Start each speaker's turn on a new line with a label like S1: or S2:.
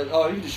S1: said, "Oh, you just."